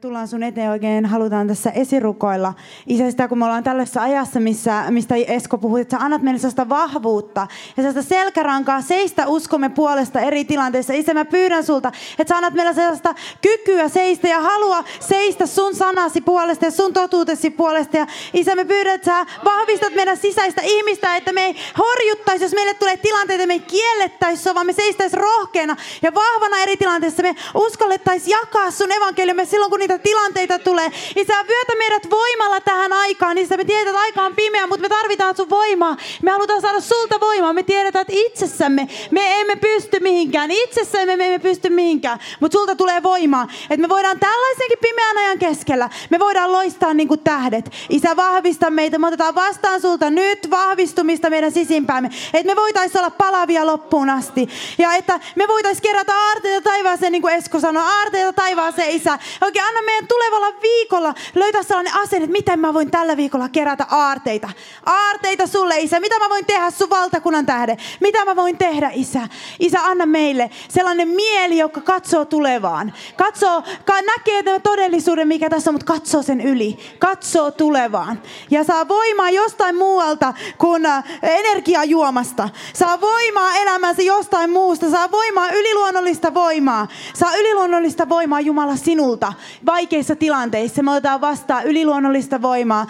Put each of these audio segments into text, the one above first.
tullaan sun eteen oikein, halutaan tässä esirukoilla. Isä, sitä kun me ollaan tällaisessa ajassa, missä, mistä Esko puhui, että sä annat meille sellaista vahvuutta ja sellaista selkärankaa seistä uskomme puolesta eri tilanteissa. Isä, mä pyydän sulta, että sä annat meille sellaista kykyä seistä ja halua seistä sun sanasi puolesta ja sun totuutesi puolesta. Ja Isä, me pyydän, että sä vahvistat meidän sisäistä ihmistä, että me ei horjuttaisi, jos meille tulee tilanteita, me ei kiellettäisi, vaan me seistäisi rohkeana ja vahvana eri tilanteissa. Me uskallettaisiin jakaa sun evankeliumme silloin, kun niitä tilanteita tulee. Isä, vyötä meidät voimalla tähän aikaan. Isä, me tiedetään, että aika on pimeä, mutta me tarvitaan sun voimaa. Me halutaan saada sulta voimaa. Me tiedetään, että itsessämme me emme pysty mihinkään. Itsessämme me emme pysty mihinkään. Mutta sulta tulee voimaa. Että me voidaan tällaisenkin pimeän ajan keskellä, me voidaan loistaa niin kuin tähdet. Isä, vahvista meitä. Me otetaan vastaan sulta nyt vahvistumista meidän sisimpäämme. Että me voitaisiin olla palavia loppuun asti. Ja että me voitaisiin kerätä aarteita taivaaseen, niin kuin Esko sanoi, aarteita taivaaseen, Isä. Oikein anna meidän tulevalla viikolla löytää sellainen asenne, että miten mä voin tällä viikolla kerätä aarteita. Aarteita sulle, Isä. Mitä mä voin tehdä sun valtakunnan tähden? Mitä mä voin tehdä, Isä? Isä, anna meille sellainen mieli, joka katsoo tulevaan. Katsoo, näkee tämän todellisuuden, mikä tässä on, mutta katsoo sen yli. Katsoo tulevaan. Ja saa voimaa jostain muualta kuin äh, energiajuomasta. Saa voimaa elämänsä jostain muusta. Saa voimaa, yliluonnollista voimaa. Saa yliluonnollista voimaa Jumala sinulta vaikeissa tilanteissa. Me otetaan vastaan yliluonnollista voimaa.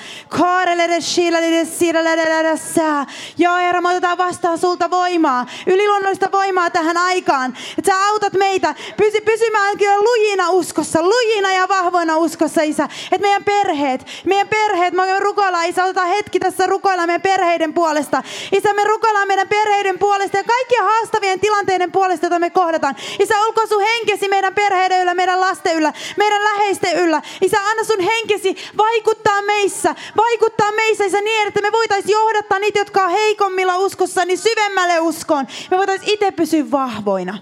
Joo, Herra, me otetaan vastaan sulta voimaa. Yliluonnollista voimaa tähän aikaan. Että sä autat meitä pysy, pysymään lujina uskossa. Lujina ja vahvoina uskossa, Isä. Että meidän perheet, meidän perheet, me rukoillaan, Isä, otetaan hetki tässä rukoillaan meidän perheiden puolesta. Isä, me rukoillaan meidän perheiden puolesta ja kaikkien haastavien tilanteiden puolesta, joita me kohdataan. Isä, olkoon sun henkesi meidän perheiden yllä, meidän lasten yllä, meidän läheisten yllä. Isä, anna sun henkesi vaikuttaa meissä, vaikuttaa meissä, Isä, niin, että me voitaisiin johdattaa niitä, jotka on heikommilla uskossa, niin syvemmälle uskoon. Me voitaisiin itse pysyä vahvoina,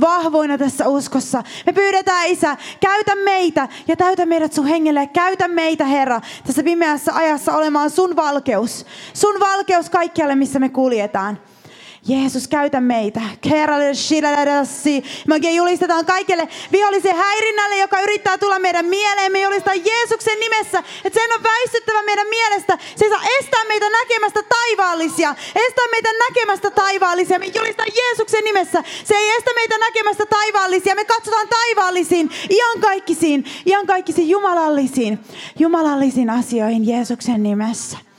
vahvoina tässä uskossa. Me pyydetään, Isä, käytä meitä ja täytä meidät sun hengelle. Käytä meitä, Herra, tässä pimeässä ajassa olemaan sun valkeus. Sun valkeus kaikkialle, missä me kuljetaan. Jeesus, käytä meitä. Me oikein julistetaan kaikille vihollisen häirinnälle, joka yrittää tulla meidän mieleen. Me julistetaan Jeesuksen nimessä, että sen on väistyttävä meidän mielestä. Se saa estää meitä näkemästä taivaallisia. Estää meitä näkemästä taivaallisia. Me julistetaan Jeesuksen nimessä. Se ei estä meitä näkemästä taivaallisia. Me katsotaan taivaallisiin, iankaikkisiin, iankaikkisiin jumalallisiin, jumalallisiin asioihin Jeesuksen nimessä.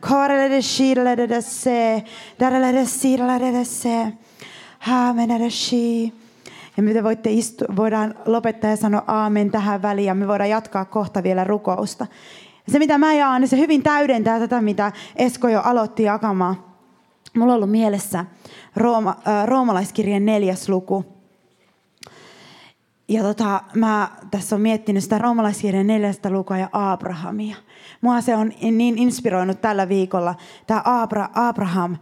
Korelede shirelede se, darelede sirelede se, haamenede shi. Ja me voitte istu, voidaan lopettaa ja sanoa aamen tähän väliin ja me voidaan jatkaa kohta vielä rukousta. Se mitä mä jaan, niin se hyvin täydentää tätä, mitä Esko jo aloitti jakamaan. Mulla on ollut mielessä Rooma, äh, roomalaiskirjan neljäs luku. Ja tota, mä tässä on miettinyt sitä roomalaiskirjan neljästä lukua ja Abrahamia. Mua se on niin inspiroinut tällä viikolla, tämä Abra, Abraham.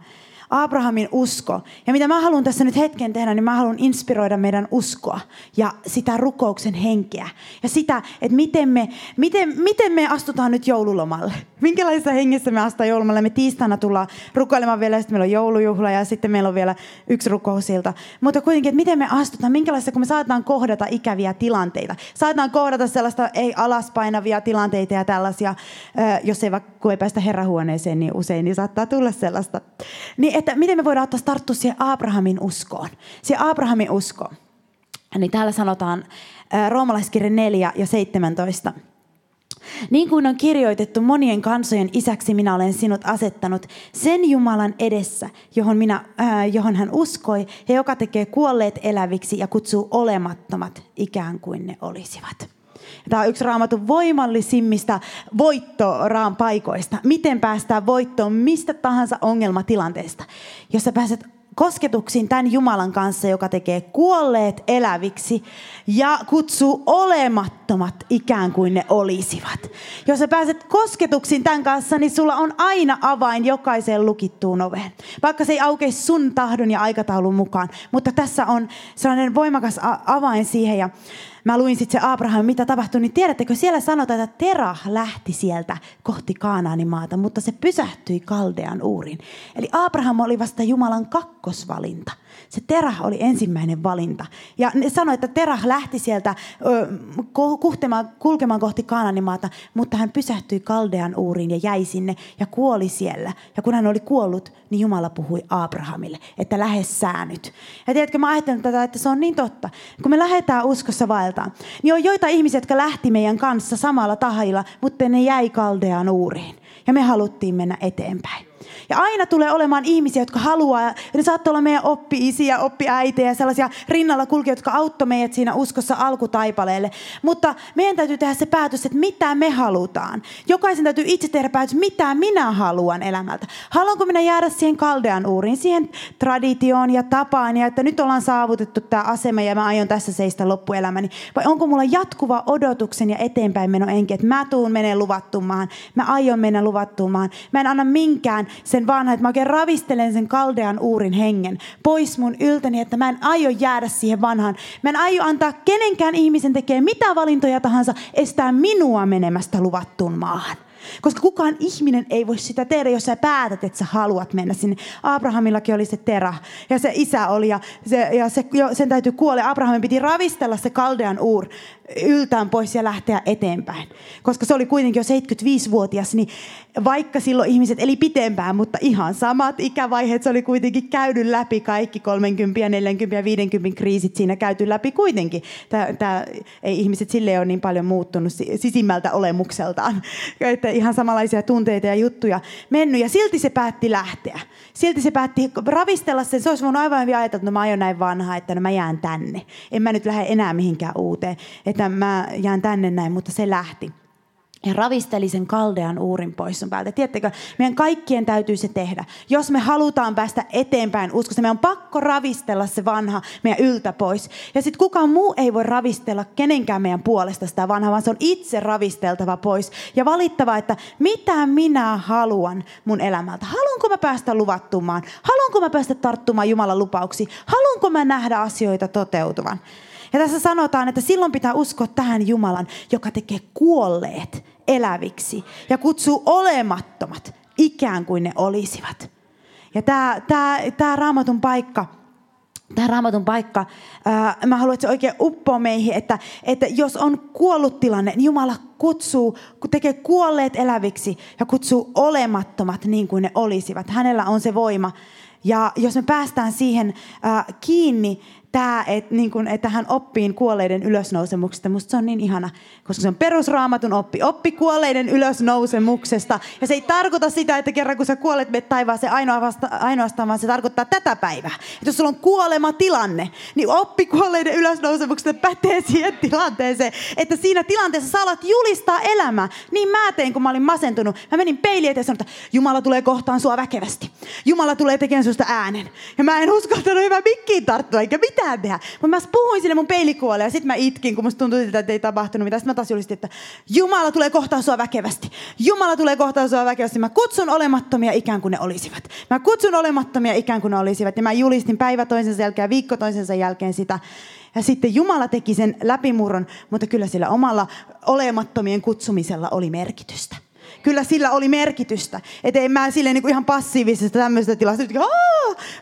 Abrahamin usko. Ja mitä mä haluan tässä nyt hetken tehdä, niin mä haluan inspiroida meidän uskoa ja sitä rukouksen henkeä. Ja sitä, että miten me, miten, miten me astutaan nyt joululomalle. Minkälaisessa hengessä me astutaan joululomalle. Me tiistaina tullaan rukoilemaan vielä, sitten meillä on joulujuhla ja sitten meillä on vielä yksi rukousilta. Mutta kuitenkin, että miten me astutaan, minkälaista, kun me saataan kohdata ikäviä tilanteita. Saataan kohdata sellaista ei alaspainavia tilanteita ja tällaisia, jos ei vaikka kun ei päästä herrahuoneeseen niin usein, niin saattaa tulla sellaista. Niin että miten me voidaan ottaa tarttua siihen Abrahamin uskoon. Siihen Abrahamin uskoon. Niin täällä sanotaan roomalaiskirja 4 ja 17. Niin kuin on kirjoitettu monien kansojen isäksi minä olen sinut asettanut sen Jumalan edessä, johon, minä, äh, johon hän uskoi ja joka tekee kuolleet eläviksi ja kutsuu olemattomat ikään kuin ne olisivat. Tämä on yksi raamatun voimallisimmista voittoraan paikoista. Miten päästään voittoon mistä tahansa ongelmatilanteesta. Jos sä pääset kosketuksiin tämän Jumalan kanssa, joka tekee kuolleet eläviksi ja kutsuu olemattomat ikään kuin ne olisivat. Jos sä pääset kosketuksiin tämän kanssa, niin sulla on aina avain jokaiseen lukittuun oveen. Vaikka se ei aukea sun tahdon ja aikataulun mukaan, mutta tässä on sellainen voimakas avain siihen. Ja mä luin sitten se Abraham, mitä tapahtui, niin tiedättekö, siellä sanotaan, että Terah lähti sieltä kohti Kaanaanin maata, mutta se pysähtyi Kaldean uurin. Eli Abraham oli vasta Jumalan kakkosvalinta. Se Terah oli ensimmäinen valinta. Ja ne sanoi, että Terah lähti sieltä ö, kuhtemaan, kulkemaan kohti Kaananimaata, mutta hän pysähtyi Kaldean uuriin ja jäi sinne ja kuoli siellä. Ja kun hän oli kuollut, niin Jumala puhui Abrahamille, että lähde sää nyt. Ja tiedätkö, mä ajattelen tätä, että se on niin totta. Kun me lähdetään uskossa vaeltaan, niin on joita ihmisiä, jotka lähti meidän kanssa samalla tahilla, mutta ne jäi Kaldean uuriin. Ja me haluttiin mennä eteenpäin. Ja aina tulee olemaan ihmisiä, jotka haluaa, ja ne saattaa olla meidän oppi-isiä, oppi-äitejä, sellaisia rinnalla kulkijoita, jotka auttoi meidät siinä uskossa alkutaipaleelle. Mutta meidän täytyy tehdä se päätös, että mitä me halutaan. Jokaisen täytyy itse tehdä päätös, mitä minä haluan elämältä. Haluanko minä jäädä siihen kaldean uuriin, siihen traditioon ja tapaan, ja että nyt ollaan saavutettu tämä asema ja mä aion tässä seistä loppuelämäni. Vai onko mulla jatkuva odotuksen ja eteenpäin meno enki, että mä tuun menee luvattuun maahan, mä aion mennä luvattuun maahan. Mä en anna minkään sen vanha, että mä oikein ravistelen sen kaldean uurin hengen pois mun yltäni, että mä en aio jäädä siihen vanhaan. Mä en aio antaa kenenkään ihmisen tekee mitä valintoja tahansa, estää minua menemästä luvattuun maahan. Koska kukaan ihminen ei voi sitä tehdä, jos sä päätät, että sä haluat mennä sinne. Abrahamillakin oli se terä ja se isä oli ja, se, ja se, sen täytyy kuolla. Abrahamin piti ravistella se kaldean uur yltään pois ja lähteä eteenpäin. Koska se oli kuitenkin jo 75-vuotias, niin vaikka silloin ihmiset eli pitempään, mutta ihan samat ikävaiheet, se oli kuitenkin käynyt läpi kaikki 30, 40 ja 50 kriisit siinä käyty läpi kuitenkin. Tää, tää, ei ihmiset sille ole niin paljon muuttunut sisimmältä olemukseltaan. Että ihan samanlaisia tunteita ja juttuja mennyt ja silti se päätti lähteä. Silti se päätti ravistella sen. Se olisi voinut aivan hyvin ajatella, että no mä aion näin vanha, että no mä jään tänne. En mä nyt lähde enää mihinkään uuteen, että mä jään tänne näin, mutta se lähti ja ravisteli sen kaldean uurin pois sun päältä. Tiedättekö, meidän kaikkien täytyy se tehdä. Jos me halutaan päästä eteenpäin uskossa, meidän on pakko ravistella se vanha meidän yltä pois. Ja sitten kukaan muu ei voi ravistella kenenkään meidän puolesta sitä vanhaa, vaan se on itse ravisteltava pois. Ja valittava, että mitä minä haluan mun elämältä. Haluanko mä päästä luvattumaan? Haluanko mä päästä tarttumaan Jumalan lupauksiin? Haluanko mä nähdä asioita toteutuvan? Ja tässä sanotaan, että silloin pitää uskoa tähän Jumalan, joka tekee kuolleet eläviksi ja kutsuu olemattomat ikään kuin ne olisivat. Ja tämä, tämä, tämä raamatun paikka, tämä raamatun paikka, ää, mä haluan, että se oikein uppoo meihin, että, että jos on kuollut tilanne, niin Jumala kutsuu, tekee kuolleet eläviksi ja kutsuu olemattomat niin kuin ne olisivat. Hänellä on se voima. Ja jos me päästään siihen ää, kiinni, tämä, että, niin kun, että hän oppii kuolleiden ylösnousemuksesta. Musta se on niin ihana, koska se on perusraamatun oppi. Oppi kuolleiden ylösnousemuksesta. Ja se ei tarkoita sitä, että kerran kun sä kuolet, menet taivaaseen ainoastaan, vaan se tarkoittaa tätä päivää. Että jos sulla on kuolema tilanne, niin oppi kuolleiden ylösnousemuksesta pätee siihen tilanteeseen. Että siinä tilanteessa sä alat julistaa elämää. Niin mä tein, kun mä olin masentunut. Mä menin peiliin eteen ja sanoin, että Jumala tulee kohtaan sua väkevästi. Jumala tulee tekemään susta äänen. Ja mä en uskaltanut hyvä mikkiin tarttua, eikä mitään tehdä. Mutta mä puhuin sinne mun peilikuolle ja sitten mä itkin, kun musta tuntui siltä, että ei tapahtunut mitään. Sitten mä taas julistin, että Jumala tulee kohtaa sua väkevästi. Jumala tulee kohtaa sua väkevästi. Mä kutsun olemattomia ikään kuin ne olisivat. Mä kutsun olemattomia ikään kuin ne olisivat. Ja mä julistin päivä toisensa jälkeen viikko toisensa jälkeen sitä. Ja sitten Jumala teki sen läpimurron, mutta kyllä sillä omalla olemattomien kutsumisella oli merkitystä kyllä sillä oli merkitystä. Että en mä silleen niin kuin ihan passiivisesta tämmöisestä tilasta, että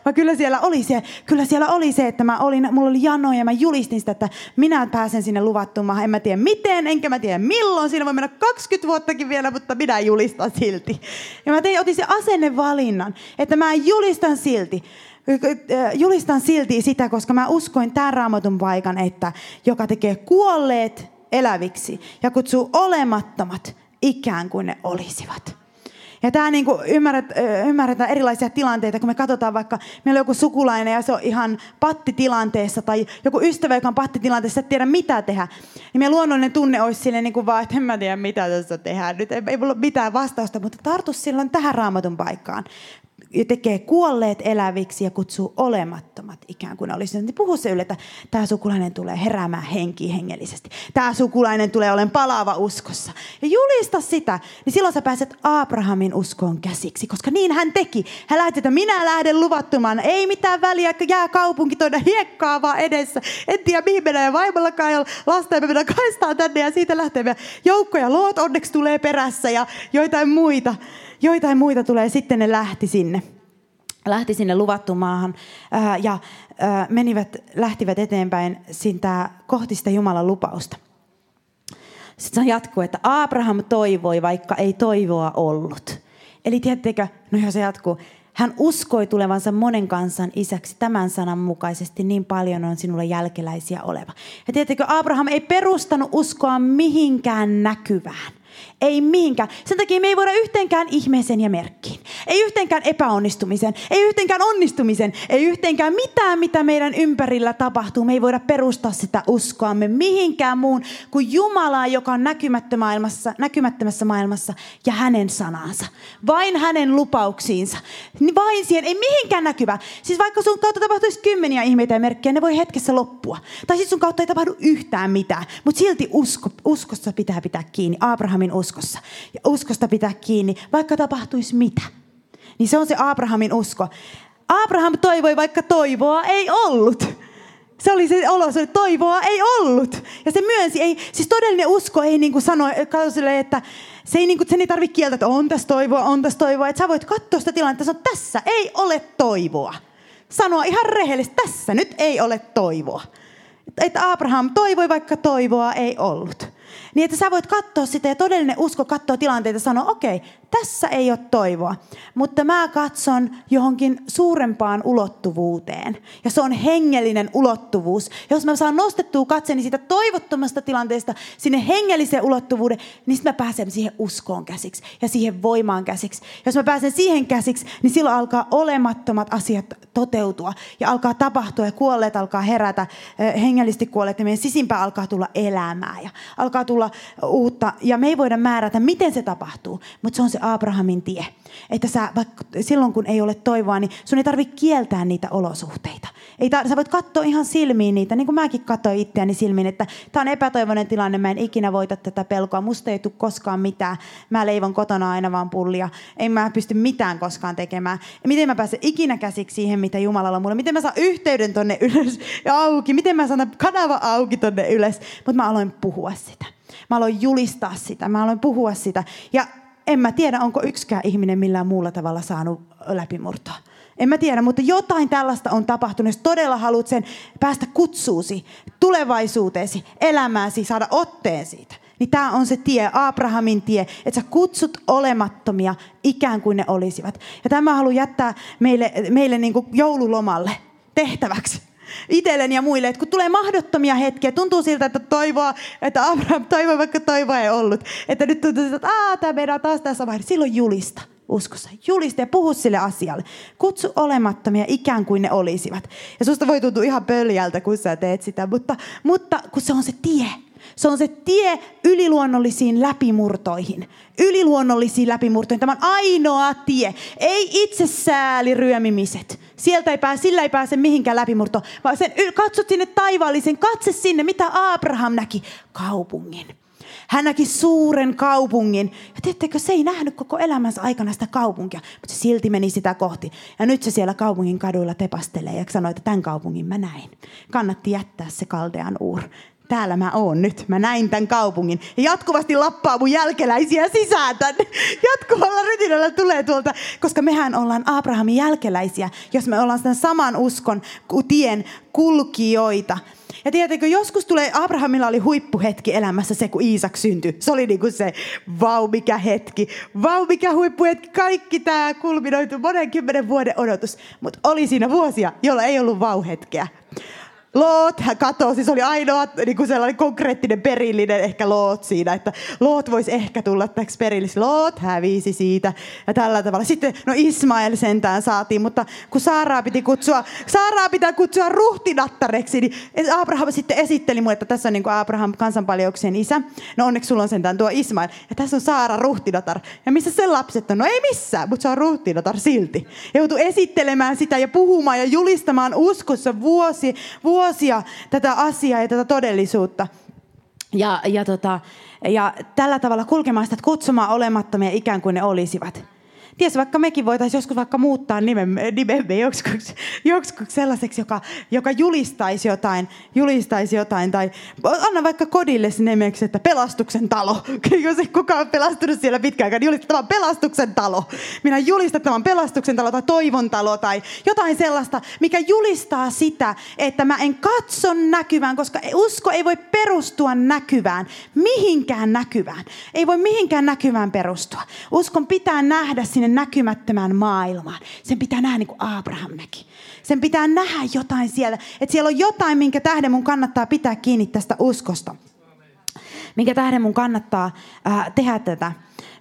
vaan kyllä siellä oli se, kyllä siellä oli se, että mä olin, mulla oli jano ja mä julistin sitä, että minä pääsen sinne luvattuun maahan. En mä tiedä miten, enkä mä tiedä milloin. Siinä voi mennä 20 vuottakin vielä, mutta minä julistan silti. Ja mä tein, otin se asennevalinnan, että mä julistan silti julistan silti sitä, koska mä uskoin tämän raamatun paikan, että joka tekee kuolleet eläviksi ja kutsuu olemattomat ikään kuin ne olisivat. Ja tämä niin kuin ymmärrät, ymmärretään erilaisia tilanteita, kun me katsotaan vaikka, meillä on joku sukulainen ja se on ihan pattitilanteessa, tai joku ystävä, joka on pattitilanteessa, et tiedä mitä tehdä. Niin meidän luonnollinen tunne olisi sille niin kuin vaan, että en mä tiedä mitä tässä tehdään. Nyt ei, ei ole mitään vastausta, mutta tartu silloin tähän raamatun paikkaan. Tekee kuolleet eläviksi ja kutsuu olemattomat ikään kuin olisi. Niin puhu se ylle, että tämä sukulainen tulee heräämään henkiin hengellisesti. Tämä sukulainen tulee olen palaava uskossa. Ja julista sitä, niin silloin sä pääset Abrahamin uskoon käsiksi, koska niin hän teki. Hän lähti, että minä lähden luvattumaan. Ei mitään väliä, jää kaupunki tuonne hiekkaa vaan edessä. En tiedä mihin mennään ja vaimollakaan ei ole lasta ja me kaistaan tänne ja siitä lähtee joukkoja. Loot onneksi tulee perässä ja joitain muita joitain muita tulee, sitten ne lähti sinne. Lähti sinne luvattu maahan ää, ja ää, menivät, lähtivät eteenpäin sitä, kohti sitä Jumalan lupausta. Sitten se jatkuu, että Abraham toivoi, vaikka ei toivoa ollut. Eli tiedättekö, no jos se jatkuu, hän uskoi tulevansa monen kansan isäksi tämän sanan mukaisesti, niin paljon on sinulle jälkeläisiä oleva. Ja tiedättekö, Abraham ei perustanut uskoa mihinkään näkyvään. Ei mihinkään. Sen takia me ei voida yhteenkään ihmeeseen ja merkkiin. Ei yhteenkään epäonnistumisen. Ei yhteenkään onnistumisen. Ei yhteenkään mitään, mitä meidän ympärillä tapahtuu. Me ei voida perustaa sitä uskoamme mihinkään muun kuin Jumalaa, joka on maailmassa, näkymättömässä maailmassa ja hänen sanansa. Vain hänen lupauksiinsa. Vain siihen. Ei mihinkään näkyvä. Siis vaikka sun kautta tapahtuisi kymmeniä ihmeitä ja merkkejä, ne voi hetkessä loppua. Tai siis sun kautta ei tapahdu yhtään mitään. Mutta silti usko, uskossa pitää pitää kiinni. Abrahamin uskossa. Ja uskosta pitää kiinni, vaikka tapahtuisi mitä. Niin se on se Abrahamin usko. Abraham toivoi, vaikka toivoa ei ollut. Se oli se olo, se toivoa ei ollut. Ja se myönsi, ei, siis todellinen usko ei niin kuin sano, että se ei, niin kuin, sen ei tarvitse kieltä, että on tässä toivoa, on tässä toivoa. Että sä voit katsoa sitä tilannetta, että tässä ei ole toivoa. Sanoa ihan rehellisesti, tässä nyt ei ole toivoa. Että Abraham toivoi, vaikka toivoa ei ollut. Niin että sä voit katsoa sitä ja todellinen usko katsoo tilanteita ja sanoa, okei, okay, tässä ei ole toivoa, mutta mä katson johonkin suurempaan ulottuvuuteen. Ja se on hengellinen ulottuvuus. Jos mä saan nostettua katseeni siitä toivottomasta tilanteesta sinne hengelliseen ulottuvuuden, niin sitten mä pääsen siihen uskoon käsiksi ja siihen voimaan käsiksi. Jos mä pääsen siihen käsiksi, niin silloin alkaa olemattomat asiat toteutua ja alkaa tapahtua ja kuolleet alkaa herätä, hengellisesti kuolleet ja meidän sisimpään alkaa tulla elämää ja alkaa tulla uutta. Ja me ei voida määrätä, miten se tapahtuu, mutta se on se Abrahamin tie. Että sä, vaikka silloin kun ei ole toivoa, niin sun ei tarvitse kieltää niitä olosuhteita. Ei tar- sä voit katsoa ihan silmiin niitä, niin kuin mäkin katsoin itseäni silmiin, että tämä on epätoivoinen tilanne, mä en ikinä voita tätä pelkoa, musta ei tule koskaan mitään. Mä leivon kotona aina vaan pullia, en mä pysty mitään koskaan tekemään. Ja miten mä pääsen ikinä käsiksi siihen, mitä Jumalalla on mulle, miten mä saan yhteyden tonne ylös ja auki, miten mä saan kanava auki tonne ylös. Mutta mä aloin puhua sitä. Mä aloin julistaa sitä, mä aloin puhua sitä. Ja en mä tiedä, onko yksikään ihminen millään muulla tavalla saanut läpimurtoa. En mä tiedä, mutta jotain tällaista on tapahtunut. Jos todella haluat sen päästä kutsuusi, tulevaisuuteesi, elämääsi, saada otteen siitä, niin tämä on se tie, Abrahamin tie, että sä kutsut olemattomia ikään kuin ne olisivat. Ja tämä haluan jättää meille, meille niin kuin joululomalle tehtäväksi itselleni ja muille, että kun tulee mahdottomia hetkiä, tuntuu siltä, että toivoa, että Abraham toivoi, vaikka toivoa ei ollut. Että nyt tuntuu siltä, että Aa, tämä meidän taas tässä vaiheessa. Silloin julista uskossa. Julista ja puhu sille asialle. Kutsu olemattomia ikään kuin ne olisivat. Ja susta voi tuntua ihan pöljältä, kun sä teet sitä, mutta, mutta kun se on se tie. Se on se tie yliluonnollisiin läpimurtoihin. Yliluonnollisiin läpimurtoihin. Tämä on ainoa tie. Ei itse sääli ryömimiset. Sieltä ei pääse, sillä ei pääse mihinkään läpimurto, vaan sen, katsot sinne taivaallisen, katse sinne, mitä Abraham näki, kaupungin. Hän näki suuren kaupungin. Ja tiedättekö, se ei nähnyt koko elämänsä aikana sitä kaupunkia, mutta se silti meni sitä kohti. Ja nyt se siellä kaupungin kaduilla tepastelee ja sanoi, että tämän kaupungin mä näin. Kannatti jättää se kaldean uur täällä mä oon nyt, mä näin tämän kaupungin. Ja jatkuvasti lappaa mun jälkeläisiä sisään tänne. Jatkuvalla rytinällä tulee tuolta, koska mehän ollaan Abrahamin jälkeläisiä, jos me ollaan sen saman uskon tien kulkijoita. Ja tiedätkö, joskus tulee, Abrahamilla oli huippuhetki elämässä se, kun Iisak syntyi. Se oli niin kuin se, vau mikä hetki, vau mikä huippuhetki. Kaikki tämä kulminoitu monen kymmenen vuoden odotus. Mutta oli siinä vuosia, jolla ei ollut vauhetkeä. Loot hän se oli ainoa niin kuin sellainen konkreettinen perillinen ehkä Loot siinä, että Loot voisi ehkä tulla täksi perillisi. Loot hävisi siitä ja tällä tavalla. Sitten, no Ismael sentään saatiin, mutta kun Saaraa piti kutsua, Saaraa pitää kutsua ruhtinattareksi, niin Abraham sitten esitteli mulle, että tässä on niin kuin Abraham kansanpaljouksien isä. No onneksi sulla on sentään tuo Ismael. Ja tässä on Saara ruhtinatar. Ja missä sen lapset on? No ei missään, mutta se on ruhtinatar silti. Joutui esittelemään sitä ja puhumaan ja julistamaan uskossa vuosi, vuosi vuosia tätä asiaa ja tätä todellisuutta. Ja, ja, tota, ja tällä tavalla kulkemaan sitä kutsumaan olemattomia ikään kuin ne olisivat. Ties vaikka mekin voitaisiin joskus vaikka muuttaa nimemme, nimemme joskus, joskus sellaiseksi, joka, joka julistaisi jotain, julistaisi jotain. Tai anna vaikka kodille nimeksi, että pelastuksen talo. Jos ei kukaan ole pelastunut siellä pitkään niin julistettavan pelastuksen talo. Minä julistettavan pelastuksen talo tai toivon talo tai jotain sellaista, mikä julistaa sitä, että mä en katso näkyvään, koska usko ei voi perustua näkyvään, mihinkään näkyvään. Ei voi mihinkään näkyvään perustua. Uskon pitää nähdä sinne sinne näkymättömään maailmaan. Sen pitää nähdä niin kuin Abraham näki. Sen pitää nähdä jotain siellä. Että siellä on jotain, minkä tähden mun kannattaa pitää kiinni tästä uskosta. Minkä tähden mun kannattaa äh, tehdä tätä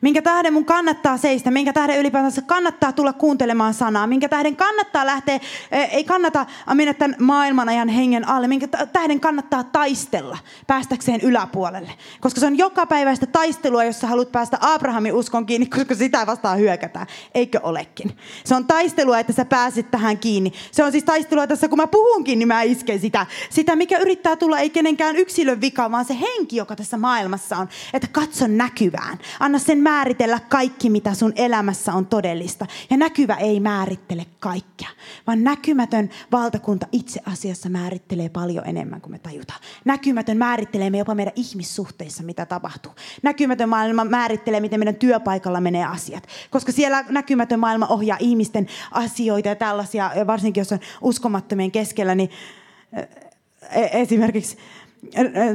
minkä tähden mun kannattaa seistä, minkä tähden ylipäätänsä kannattaa tulla kuuntelemaan sanaa, minkä tähden kannattaa lähteä, e, ei kannata mennä tämän maailman ajan hengen alle, minkä tähden kannattaa taistella päästäkseen yläpuolelle. Koska se on joka päiväistä taistelua, jos sä haluat päästä Abrahamin uskon kiinni, koska sitä vastaan hyökätään. Eikö olekin? Se on taistelua, että sä pääsit tähän kiinni. Se on siis taistelua tässä, kun mä puhunkin, niin mä isken sitä. Sitä, mikä yrittää tulla, ei kenenkään yksilön vika, vaan se henki, joka tässä maailmassa on. Että katso näkyvään. Anna sen mä määritellä kaikki, mitä sun elämässä on todellista. Ja näkyvä ei määrittele kaikkea, vaan näkymätön valtakunta itse asiassa määrittelee paljon enemmän kuin me tajutaan. Näkymätön määrittelee me jopa meidän ihmissuhteissa, mitä tapahtuu. Näkymätön maailma määrittelee, miten meidän työpaikalla menee asiat. Koska siellä näkymätön maailma ohjaa ihmisten asioita ja tällaisia, varsinkin jos on uskomattomien keskellä, niin e, esimerkiksi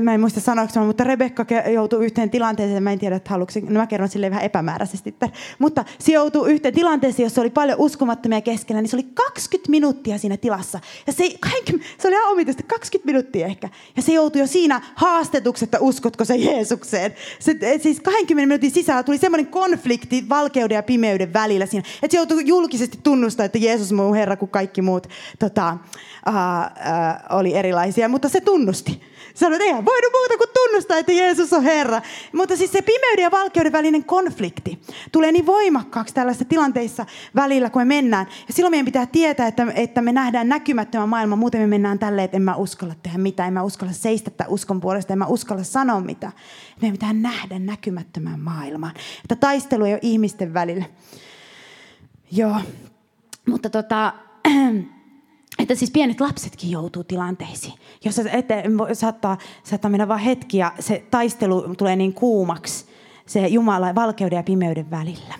mä en muista sanoiksi, mutta Rebekka joutui yhteen tilanteeseen, mä en tiedä, että haluatko, no mä kerron sille vähän epämääräisesti, mutta se joutui yhteen tilanteeseen, jossa oli paljon uskomattomia keskellä, niin se oli 20 minuuttia siinä tilassa. Ja se, se oli ihan omituista, 20 minuuttia ehkä. Ja se joutui jo siinä haastetuksi, että uskotko se Jeesukseen. Se, siis 20 minuutin sisällä tuli semmoinen konflikti valkeuden ja pimeyden välillä siinä, että se joutui julkisesti tunnustaa, että Jeesus muu Herra kuin kaikki muut tota, uh, uh, oli erilaisia, mutta se tunnusti. Sanoit, että eihän voinut muuta kuin tunnustaa, että Jeesus on Herra. Mutta siis se pimeyden ja valkeuden välinen konflikti tulee niin voimakkaaksi tällaisissa tilanteissa välillä, kun me mennään. Ja silloin meidän pitää tietää, että, että me nähdään näkymättömän maailma. Muuten me mennään tälleen, että en mä uskalla tehdä mitään, en mä uskalla seistä tämän uskon puolesta, en mä uskalla sanoa mitään. Meidän pitää nähdä näkymättömän maailman. Että taistelu ei ole ihmisten välillä. Joo, mutta tota, että siis pienet lapsetkin joutuu tilanteisiin, jossa ette, saattaa, saattaa mennä vain hetki ja se taistelu tulee niin kuumaksi, se Jumala valkeuden ja pimeyden välillä.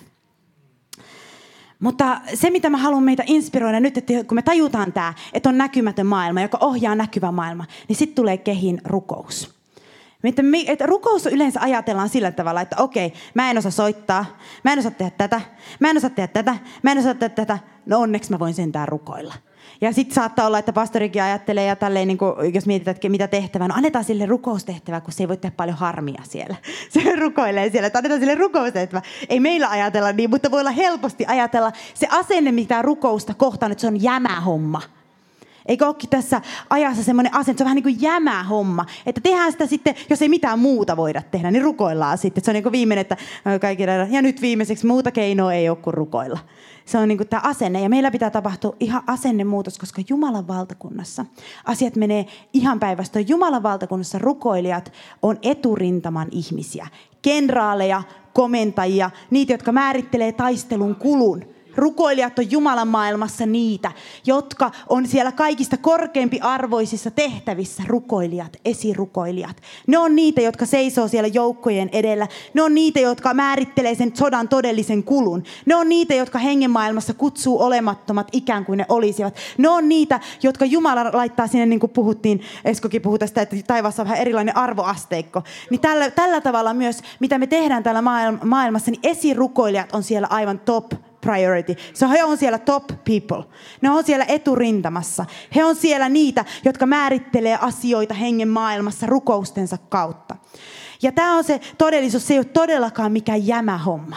Mutta se, mitä mä haluan meitä inspiroida nyt, että kun me tajutaan tämä, että on näkymätön maailma, joka ohjaa näkyvä maailma, niin sitten tulee kehin rukous. Että, että rukous yleensä ajatellaan sillä tavalla, että okei, mä en osaa soittaa, mä en osaa tehdä tätä, mä en osaa tehdä tätä, mä en osaa tehdä tätä. No onneksi mä voin sentään rukoilla. Ja sitten saattaa olla, että pastorikin ajattelee ja tälleen, niin kuin, jos mietitään, että mitä tehtävää, no annetaan sille rukoustehtävä, kun se ei voi tehdä paljon harmia siellä. Se rukoilee siellä, että annetaan sille rukoustehtävä. Ei meillä ajatella niin, mutta voi olla helposti ajatella se asenne, mitä rukousta kohtaan, että se on jämä homma. Eikö olekin tässä ajassa semmoinen asenne, että se on vähän niin kuin jämä homma. Että tehdään sitä sitten, jos ei mitään muuta voida tehdä, niin rukoillaan sitten. Se on niin kuin viimeinen, että kaikille, ja nyt viimeiseksi muuta keinoa ei ole kuin rukoilla. Se on niin kuin tämä asenne. Ja meillä pitää tapahtua ihan asennemuutos, koska Jumalan valtakunnassa asiat menee ihan päivästä. Jumalan valtakunnassa rukoilijat on eturintaman ihmisiä. Kenraaleja, komentajia, niitä, jotka määrittelee taistelun kulun Rukoilijat on Jumalan maailmassa niitä, jotka on siellä kaikista korkeampi arvoisissa tehtävissä rukoilijat, esirukoilijat. Ne on niitä, jotka seisoo siellä joukkojen edellä. Ne on niitä, jotka määrittelee sen sodan todellisen kulun. Ne on niitä, jotka hengen maailmassa kutsuu olemattomat ikään kuin ne olisivat. Ne on niitä, jotka Jumala laittaa sinne, niin kuin puhuttiin, Eskokin puhui tästä, että taivaassa on vähän erilainen arvoasteikko. Niin tällä, tällä tavalla myös, mitä me tehdään täällä maailmassa, niin esirukoilijat on siellä aivan top priority. So he on siellä top people. Ne on siellä eturintamassa. He on siellä niitä, jotka määrittelee asioita hengen maailmassa rukoustensa kautta. Ja tämä on se todellisuus, se ei ole todellakaan mikään jämä homma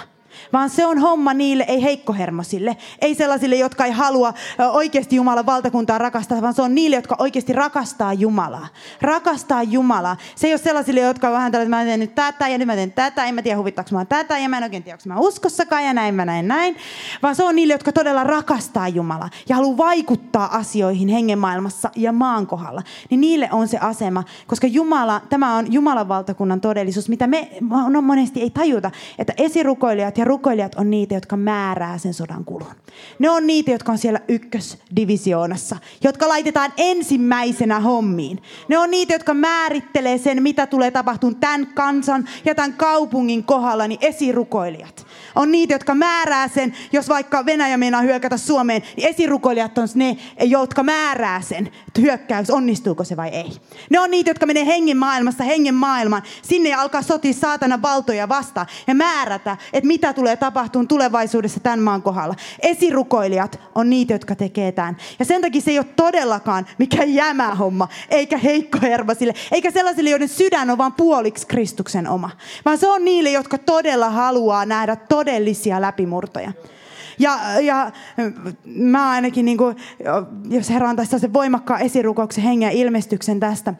vaan se on homma niille, ei heikkohermosille. Ei sellaisille, jotka ei halua oikeasti Jumalan valtakuntaa rakastaa, vaan se on niille, jotka oikeasti rakastaa Jumalaa. Rakastaa Jumalaa. Se ei ole sellaisille, jotka on vähän tällainen, että mä teen nyt tätä ja nyt mä teen tätä, en mä tiedä huvittaako mä tätä ja mä en oikein tiedä, onko mä uskossakaan ja näin mä näin näin. Vaan se on niille, jotka todella rakastaa Jumalaa ja haluaa vaikuttaa asioihin hengen maailmassa ja maan kohdalla. Niin niille on se asema, koska Jumala, tämä on Jumalan valtakunnan todellisuus, mitä me no monesti ei tajuta, että esirukoilijat ja rukoilijat on niitä, jotka määrää sen sodan kulun. Ne on niitä, jotka on siellä ykkösdivisioonassa, jotka laitetaan ensimmäisenä hommiin. Ne on niitä, jotka määrittelee sen, mitä tulee tapahtumaan tämän kansan ja tämän kaupungin kohdalla, niin esirukoilijat. On niitä, jotka määrää sen, jos vaikka Venäjä meinaa hyökätä Suomeen, niin esirukoilijat on ne, jotka määrää sen, että hyökkäys, onnistuuko se vai ei. Ne on niitä, jotka menee hengen maailmasta hengen maailmaan, sinne ja alkaa sotia saatana valtoja vastaan ja määrätä, että mitä tulee tapahtumaan tulevaisuudessa tämän maan kohdalla. Esirukoilijat on niitä, jotka tekee tämän. Ja sen takia se ei ole todellakaan mikään jämä homma, eikä heikko sille, eikä sellaisille, joiden sydän on vain puoliksi Kristuksen oma. Vaan se on niille, jotka todella haluaa nähdä todellisia läpimurtoja. Ja, ja mä ainakin, niin kuin, jos Herra antaisi sen voimakkaan esirukouksen hengen ilmestyksen tästä,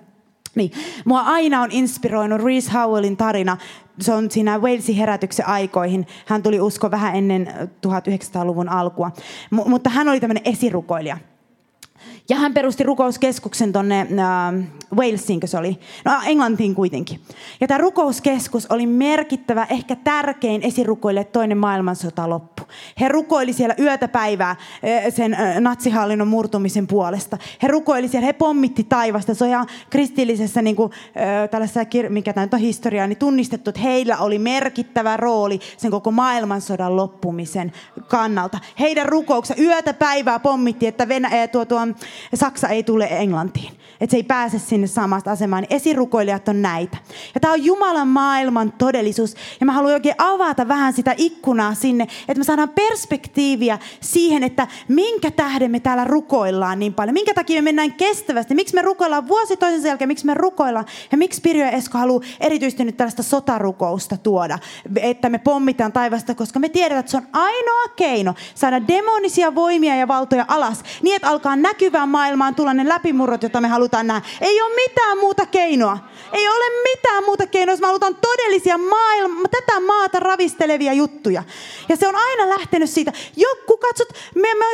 niin, mua aina on inspiroinut Reese Howellin tarina. Se on siinä Walesin herätyksen aikoihin. Hän tuli usko vähän ennen 1900-luvun alkua. M- mutta hän oli tämmöinen esirukoilija. Ja hän perusti rukouskeskuksen tuonne äh, Walesiin, se oli. No Englantiin kuitenkin. Ja tämä rukouskeskus oli merkittävä, ehkä tärkein esirukoille toinen maailmansota loppu. He rukoili siellä yötä päivää äh, sen äh, natsihallinnon murtumisen puolesta. He rukoili siellä, he pommitti taivasta. Se on ihan kristillisessä, niin kuin, äh, tällaisessa, mikä tämä on historiaa, niin tunnistettu, että heillä oli merkittävä rooli sen koko maailmansodan loppumisen kannalta. Heidän rukouksensa yötä päivää pommitti, että Venäjä, tuo, tuo, Saksa ei tule Englantiin. Että se ei pääse sinne samasta asemaan. Esirukoilijat on näitä. Ja tämä on Jumalan maailman todellisuus. Ja mä haluan oikein avata vähän sitä ikkunaa sinne, että me saadaan perspektiiviä siihen, että minkä tähden me täällä rukoillaan niin paljon. Minkä takia me mennään kestävästi. Miksi me rukoillaan vuosi toisensa jälkeen, miksi me rukoillaan. Ja miksi Pirjo ja Esko haluaa erityisesti nyt tällaista sotarukousta tuoda. Että me pommitaan taivasta, koska me tiedetään, että se on ainoa keino saada demonisia voimia ja valtoja alas. Niin, että alkaa näkyvään maailmaan tulla ne läpimurrot, joita me halutaan nähdä. Ei ole mitään muuta keinoa. Ei ole mitään muuta keinoa, jos me halutaan todellisia maailma, tätä maata ravistelevia juttuja. Ja se on aina lähtenyt siitä. Joku katsot, me, me,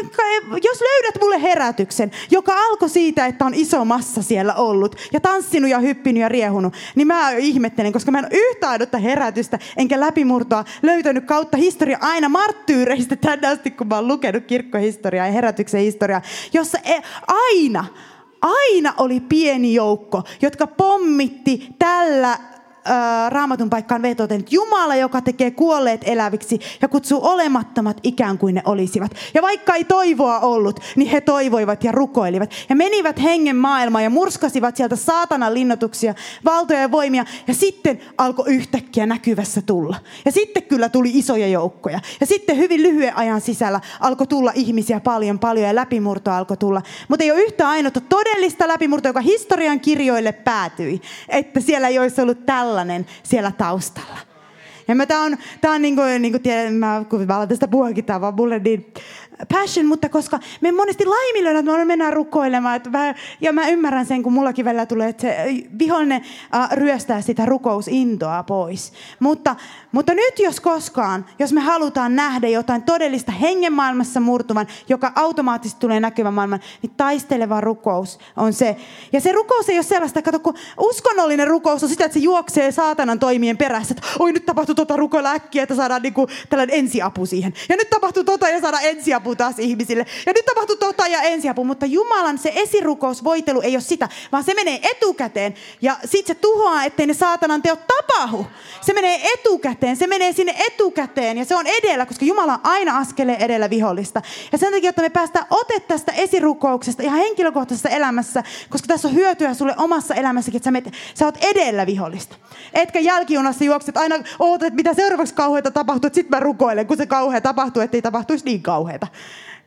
jos löydät mulle herätyksen, joka alkoi siitä, että on iso massa siellä ollut ja tanssinut ja hyppinyt ja riehunut, niin mä ihmettelen, koska mä en yhtä ainutta herätystä enkä läpimurtoa löytänyt kautta historia aina marttyyreistä tänne asti, kun mä oon lukenut kirkkohistoriaa ja herätyksen historiaa, jossa e, aina aina oli pieni joukko, jotka pommitti tällä raamatun paikkaan vetoten, että Jumala, joka tekee kuolleet eläviksi ja kutsuu olemattomat ikään kuin ne olisivat. Ja vaikka ei toivoa ollut, niin he toivoivat ja rukoilivat. Ja menivät hengen maailmaan ja murskasivat sieltä saatanan linnoituksia, valtoja ja voimia. Ja sitten alkoi yhtäkkiä näkyvässä tulla. Ja sitten kyllä tuli isoja joukkoja. Ja sitten hyvin lyhyen ajan sisällä alkoi tulla ihmisiä paljon paljon ja läpimurto alkoi tulla. Mutta ei ole yhtä ainutta todellista läpimurtoa, joka historian kirjoille päätyi. Että siellä ei olisi ollut tällä tällainen siellä taustalla. Ja mä, tää on, tää on niinku, niinku tiedän, mä, kun mä alan tästä puhuakin, tää on vaan mulle niin passion, mutta koska me monesti laiminlyödään, että me mennään rukoilemaan. Että mä, ja mä ymmärrän sen, kun mullakin välillä tulee, että se vihollinen uh, ryöstää sitä rukousintoa pois. Mutta, mutta nyt jos koskaan, jos me halutaan nähdä jotain todellista hengenmaailmassa murtuvan, joka automaattisesti tulee näkyvän maailman, niin taisteleva rukous on se. Ja se rukous ei ole sellaista, kato, kun uskonnollinen rukous on sitä, että se juoksee saatanan toimien perässä. Että oi nyt tapahtuu tota rukoilla äkkiä, että saadaan niinku tällainen ensiapu siihen. Ja nyt tapahtuu tota ja saadaan ensiapu ensiapu taas ihmisille. Ja nyt tapahtuu tota ja ensiapu, mutta Jumalan se esirukousvoitelu ei ole sitä, vaan se menee etukäteen. Ja sit se tuhoaa, ettei ne saatanan teot tapahdu. Se menee etukäteen, se menee sinne etukäteen ja se on edellä, koska Jumala on aina askeleen edellä vihollista. Ja sen takia, että me päästään ote tästä esirukouksesta ihan henkilökohtaisessa elämässä, koska tässä on hyötyä sulle omassa elämässäkin, että sä, met, sä oot edellä vihollista. Etkä jälkijunassa juokset aina ootat, mitä seuraavaksi kauheita tapahtuu, että sit mä rukoilen, kun se kauhea tapahtuu, ettei tapahtuisi niin kauheita.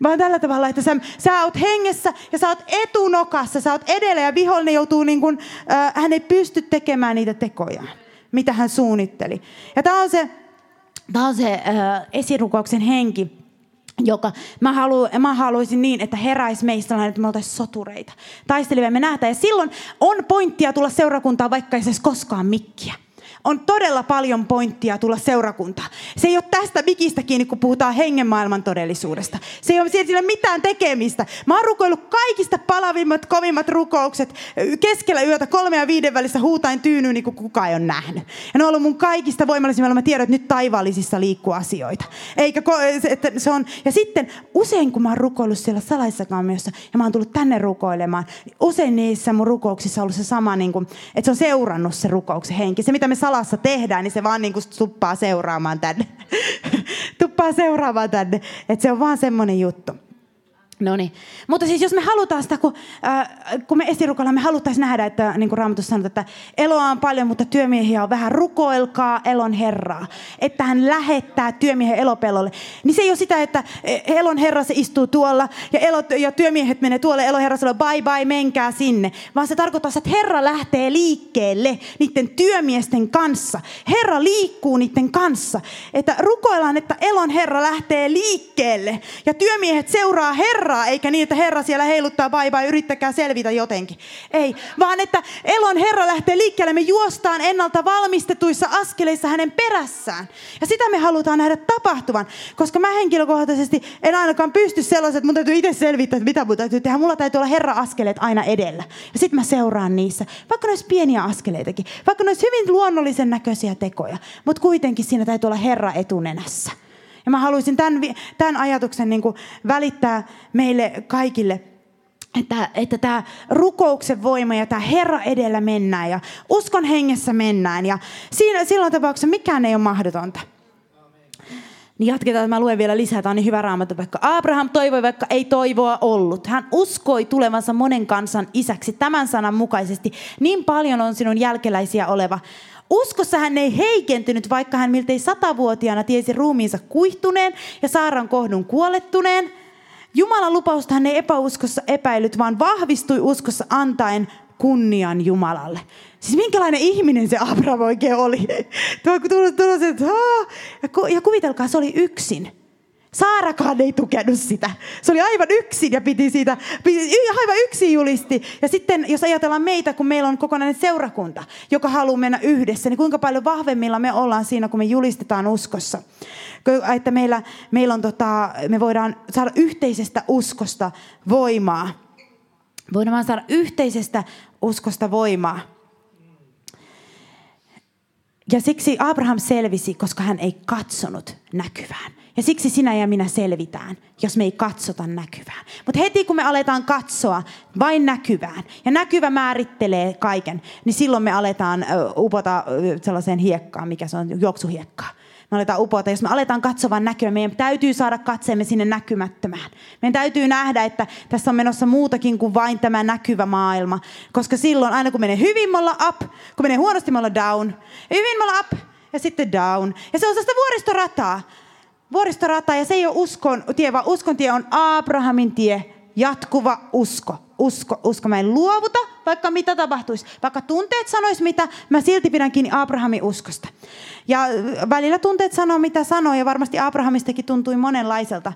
Vaan tällä tavalla, että sä, sä oot hengessä ja sä oot etunokassa, sä oot edellä ja vihollinen joutuu niin kuin, äh, hän ei pysty tekemään niitä tekoja, mitä hän suunnitteli. Ja tämä on se, tää on se äh, esirukouksen henki, joka mä, halu, mä haluaisin niin, että heräisi meistä että me oltaisiin sotureita. Taistelivia me nähdään. Ja silloin on pointtia tulla seurakuntaan, vaikka ei se koskaan mikkiä on todella paljon pointtia tulla seurakuntaan. Se ei ole tästä mikistä kiinni, kun puhutaan hengen maailman todellisuudesta. Se ei ole sillä mitään tekemistä. Mä oon rukoillut kaikista palavimmat, kovimmat rukoukset keskellä yötä kolme ja viiden välissä huutain tyynyyn, niin kuin kukaan ei ole nähnyt. Ja ne on ollut mun kaikista voimallisimmilla. Mä tiedän, että nyt taivaallisissa liikkuu asioita. Eikä, että se on, ja sitten usein, kun mä oon rukoillut siellä salaisessa kammiossa ja mä oon tullut tänne rukoilemaan, niin usein niissä mun rukouksissa on ollut se sama, niin kuin, että se on seurannut se rukouksen henki. Se, mitä me salassa tehdään, niin se vaan niin kuin tuppaa seuraamaan tänne. tuppaa seuraamaan tänne. Että se on vaan semmoinen juttu. No niin. Mutta siis jos me halutaan sitä, kun, äh, kun me esirukalla me haluttaisiin nähdä, että niin kuin Raamatus sanoo, että eloa on paljon, mutta työmiehiä on vähän. Rukoilkaa elon Herraa, että hän lähettää työmiehen elopellolle. Niin se ei ole sitä, että elon Herra se istuu tuolla ja, elot, ja työmiehet menee tuolle, elon Herra sanoo bye bye, menkää sinne. Vaan se tarkoittaa, että Herra lähtee liikkeelle niiden työmiesten kanssa. Herra liikkuu niiden kanssa. Että rukoillaan, että elon Herra lähtee liikkeelle ja työmiehet seuraa Herra Herraa, eikä niin, että Herra siellä heiluttaa bye bye, yrittäkää selvitä jotenkin. Ei, vaan että elon Herra lähtee liikkeelle, me juostaan ennalta valmistetuissa askeleissa hänen perässään. Ja sitä me halutaan nähdä tapahtuvan, koska mä henkilökohtaisesti en ainakaan pysty sellaiset, että mun täytyy itse selvittää, että mitä mun täytyy tehdä. Mulla täytyy olla Herra-askeleet aina edellä. Ja sitten mä seuraan niissä, vaikka ne olisi pieniä askeleitakin, vaikka ne olisi hyvin luonnollisen näköisiä tekoja, mutta kuitenkin siinä täytyy olla Herra etunenässä. Ja mä haluaisin tämän, tämän ajatuksen niin kuin välittää meille kaikille, että, että tämä rukouksen voima ja tämä Herra edellä mennään ja uskon hengessä mennään. Ja siinä, silloin tapauksessa mikään ei ole mahdotonta. Niin jatketaan, että mä luen vielä lisää. Tämä on niin hyvä raamattu. Vaikka Abraham toivoi, vaikka ei toivoa ollut. Hän uskoi tulevansa monen kansan isäksi tämän sanan mukaisesti. Niin paljon on sinun jälkeläisiä oleva. Uskossa hän ei heikentynyt, vaikka hän miltei satavuotiaana tiesi ruumiinsa kuihtuneen ja Saaran kohdun kuolettuneen. Jumalan lupausta hän ei epäuskossa epäilyt, vaan vahvistui uskossa antaen kunnian Jumalalle. Siis minkälainen ihminen se Abraham oikein oli? Ja kuvitelkaa, se oli yksin. Saarakaan ei tukenut sitä. Se oli aivan yksin ja piti siitä, piti, aivan yksin julisti. Ja sitten jos ajatellaan meitä, kun meillä on kokonainen seurakunta, joka haluaa mennä yhdessä, niin kuinka paljon vahvemmilla me ollaan siinä, kun me julistetaan uskossa. Että meillä, meillä on tota, me voidaan saada yhteisestä uskosta voimaa. Voidaan saada yhteisestä uskosta voimaa. Ja siksi Abraham selvisi, koska hän ei katsonut näkyvään. Ja siksi sinä ja minä selvitään, jos me ei katsota näkyvään. Mutta heti kun me aletaan katsoa vain näkyvään, ja näkyvä määrittelee kaiken, niin silloin me aletaan upota sellaiseen hiekkaan, mikä se on, juoksuhiekkaan. Me aletaan upota. Jos me aletaan katsomaan näkyvää, meidän täytyy saada katseemme sinne näkymättömään. Meidän täytyy nähdä, että tässä on menossa muutakin kuin vain tämä näkyvä maailma. Koska silloin aina kun menee hyvin, me ollaan up. Kun menee huonosti, me ollaan down. Hyvin, me ollaan up. Ja sitten down. Ja se on sellaista vuoristorataa vuoristorata ja se ei ole uskon tie, vaan uskon tie on Abrahamin tie, jatkuva usko. Usko, usko. Mä en luovuta, vaikka mitä tapahtuisi. Vaikka tunteet sanois mitä, mä silti pidän kiinni Abrahamin uskosta. Ja välillä tunteet sanoo mitä sanoo ja varmasti Abrahamistakin tuntui monenlaiselta.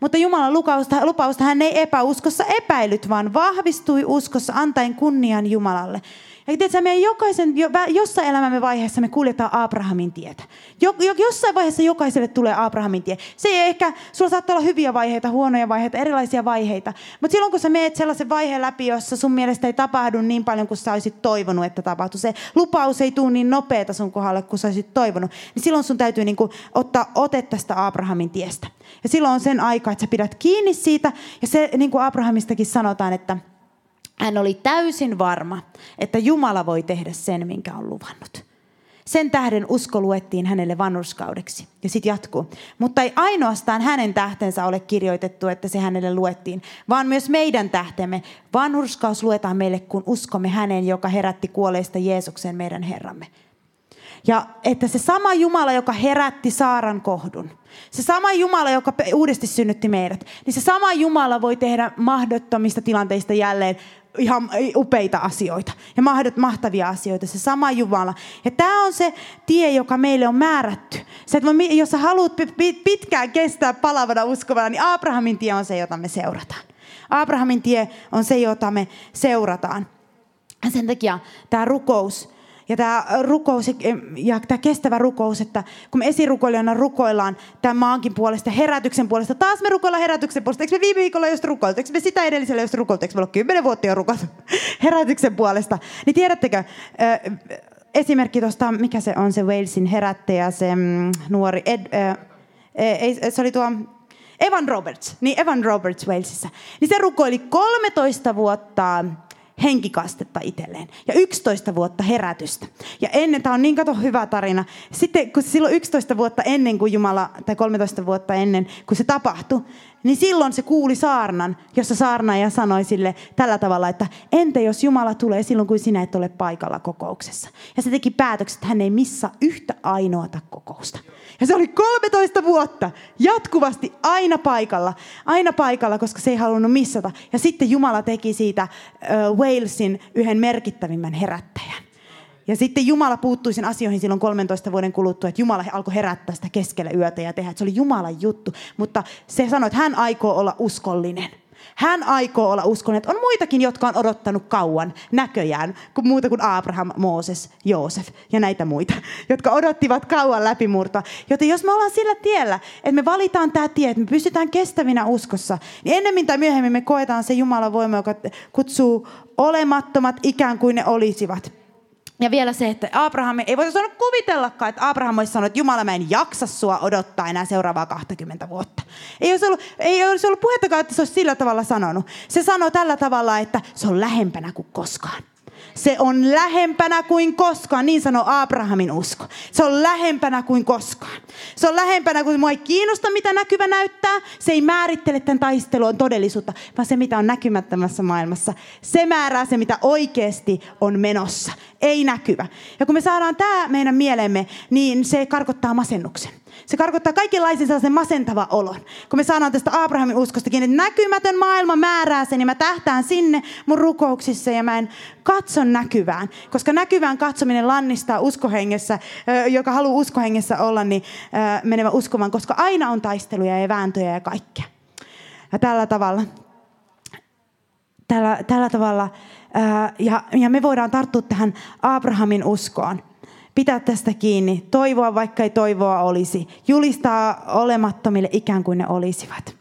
Mutta Jumalan lupausta, lupausta hän ei epäuskossa epäilyt, vaan vahvistui uskossa antaen kunnian Jumalalle. Ja tiedätkö, meidän jokaisen, jo, jossain elämämme vaiheessa me kuljetaan Abrahamin tietä. Jo, jo, jossain vaiheessa jokaiselle tulee Abrahamin tie. Se ei ehkä, sulla saattaa olla hyviä vaiheita, huonoja vaiheita, erilaisia vaiheita. Mutta silloin kun sä meet sellaisen vaiheen läpi, jossa sun mielestä ei tapahdu niin paljon kuin sä olisit toivonut, että tapahtuu. Se lupaus ei tule niin nopeeta sun kohdalle kuin sä olisit toivonut. Niin silloin sun täytyy niinku ottaa ote tästä Abrahamin tiestä. Ja silloin on sen aika, että sä pidät kiinni siitä. Ja se, niin kuin Abrahamistakin sanotaan, että hän oli täysin varma, että Jumala voi tehdä sen, minkä on luvannut. Sen tähden usko luettiin hänelle vanhurskaudeksi. Ja sitten jatkuu. Mutta ei ainoastaan hänen tähtensä ole kirjoitettu, että se hänelle luettiin, vaan myös meidän tähtemme. Vanhurskaus luetaan meille, kun uskomme häneen, joka herätti kuolleista Jeesuksen meidän Herramme. Ja että se sama Jumala, joka herätti Saaran kohdun, se sama Jumala, joka uudesti synnytti meidät, niin se sama Jumala voi tehdä mahdottomista tilanteista jälleen ihan upeita asioita ja mahtavia asioita, se sama Jumala. Ja tämä on se tie, joka meille on määrätty. Se, että jos sä haluat pitkään kestää palavana uskovana, niin Abrahamin tie on se, jota me seurataan. Abrahamin tie on se, jota me seurataan. Sen takia tämä rukous, ja tämä rukous ja tämä kestävä rukous, että kun me esirukoilijana rukoillaan tämän maankin puolesta, herätyksen puolesta, taas me rukoillaan herätyksen puolesta. Eikö me viime viikolla just rukoiltu? Eikö me sitä edellisellä just rukoiltu? Eikö me ole kymmenen vuotta jo rukoiltu herätyksen puolesta? Niin tiedättekö, esimerkki tuosta, mikä se on se Walesin herättäjä, se mm, nuori, Ed, äh, ei, se oli tuo Evan Roberts, niin Evan Roberts Walesissa. Niin se rukoili 13 vuotta henkikastetta itselleen. Ja 11 vuotta herätystä. Ja ennen, tämä on niin kato hyvä tarina. Sitten kun silloin 11 vuotta ennen kuin Jumala, tai 13 vuotta ennen kun se tapahtui, niin silloin se kuuli saarnan, jossa saarnaaja sanoi sille tällä tavalla, että entä jos Jumala tulee silloin, kun sinä et ole paikalla kokouksessa. Ja se teki päätökset, että hän ei missa yhtä ainoata kokousta. Ja se oli 13 vuotta jatkuvasti aina paikalla, aina paikalla, koska se ei halunnut missata. Ja sitten Jumala teki siitä uh, Walesin yhden merkittävimmän herättäjän. Ja sitten Jumala puuttui sen asioihin silloin 13 vuoden kuluttua, että Jumala alkoi herättää sitä keskellä yötä ja tehdä. Että se oli Jumalan juttu. Mutta se sanoi, että hän aikoo olla uskollinen. Hän aikoo olla uskollinen. On muitakin, jotka on odottanut kauan näköjään, kuin muuta kuin Abraham, Mooses, Joosef ja näitä muita, jotka odottivat kauan läpimurtoa. Joten jos me ollaan sillä tiellä, että me valitaan tämä tie, että me pysytään kestävinä uskossa, niin ennemmin tai myöhemmin me koetaan se Jumalan voima, joka kutsuu olemattomat ikään kuin ne olisivat. Ja vielä se, että Abraham ei voisi sanoa kuvitellakaan, että Abraham olisi sanonut, että Jumala mä en jaksa sua odottaa enää seuraavaa 20 vuotta. Ei olisi ollut, ei olisi ollut puhettakaan, että se olisi sillä tavalla sanonut. Se sanoo tällä tavalla, että se on lähempänä kuin koskaan. Se on lähempänä kuin koskaan, niin sanoo Abrahamin usko. Se on lähempänä kuin koskaan. Se on lähempänä kuin mua ei kiinnosta, mitä näkyvä näyttää. Se ei määrittele tämän taistelun todellisuutta, vaan se, mitä on näkymättömässä maailmassa. Se määrää se, mitä oikeasti on menossa. Ei näkyvä. Ja kun me saadaan tämä meidän mielemme, niin se karkottaa masennuksen. Se karkottaa kaikenlaisen sellaisen masentava olon. Kun me saadaan tästä Abrahamin uskostakin, että näkymätön maailma määrää sen ja mä tähtään sinne mun rukouksissa ja mä en katso näkyvään. Koska näkyvään katsominen lannistaa uskohengessä, joka haluaa uskohengessä olla, niin menevä uskomaan, koska aina on taisteluja ja vääntöjä ja kaikkea. Ja tällä tavalla, tällä, tällä tavalla ja, ja me voidaan tarttua tähän Abrahamin uskoon pitää tästä kiinni, toivoa vaikka ei toivoa olisi, julistaa olemattomille ikään kuin ne olisivat.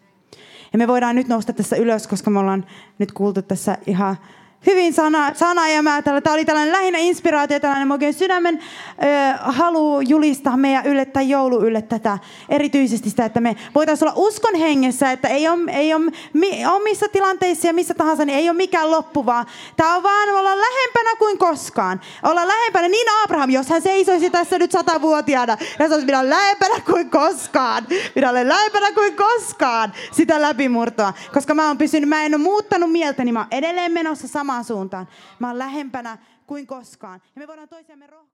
Ja me voidaan nyt nousta tässä ylös, koska me ollaan nyt kuultu tässä ihan hyvin sana, sana ja mä, tämä oli tällainen lähinnä inspiraatio, tällainen oikein sydämen ö, halu julistaa meidän ylle tai joulu ylle tätä. Erityisesti sitä, että me voitaisiin olla uskon hengessä, että ei ole, ei ole mi, omissa tilanteissa ja missä tahansa, niin ei ole mikään loppu, vaan tämä on vaan olla lähempänä kuin koskaan. Olla lähempänä, niin Abraham, jos hän seisoisi tässä nyt satavuotiaana, ja se olisi, minä olen lähempänä kuin koskaan. Minä olen lähempänä kuin koskaan sitä läpimurtoa. Koska mä oon pysynyt, mä en ole muuttanut mieltäni, mä oon edelleen menossa samaan suuntaan. Mä oon lähempänä kuin koskaan. Ja me voidaan toisiamme rohkaista.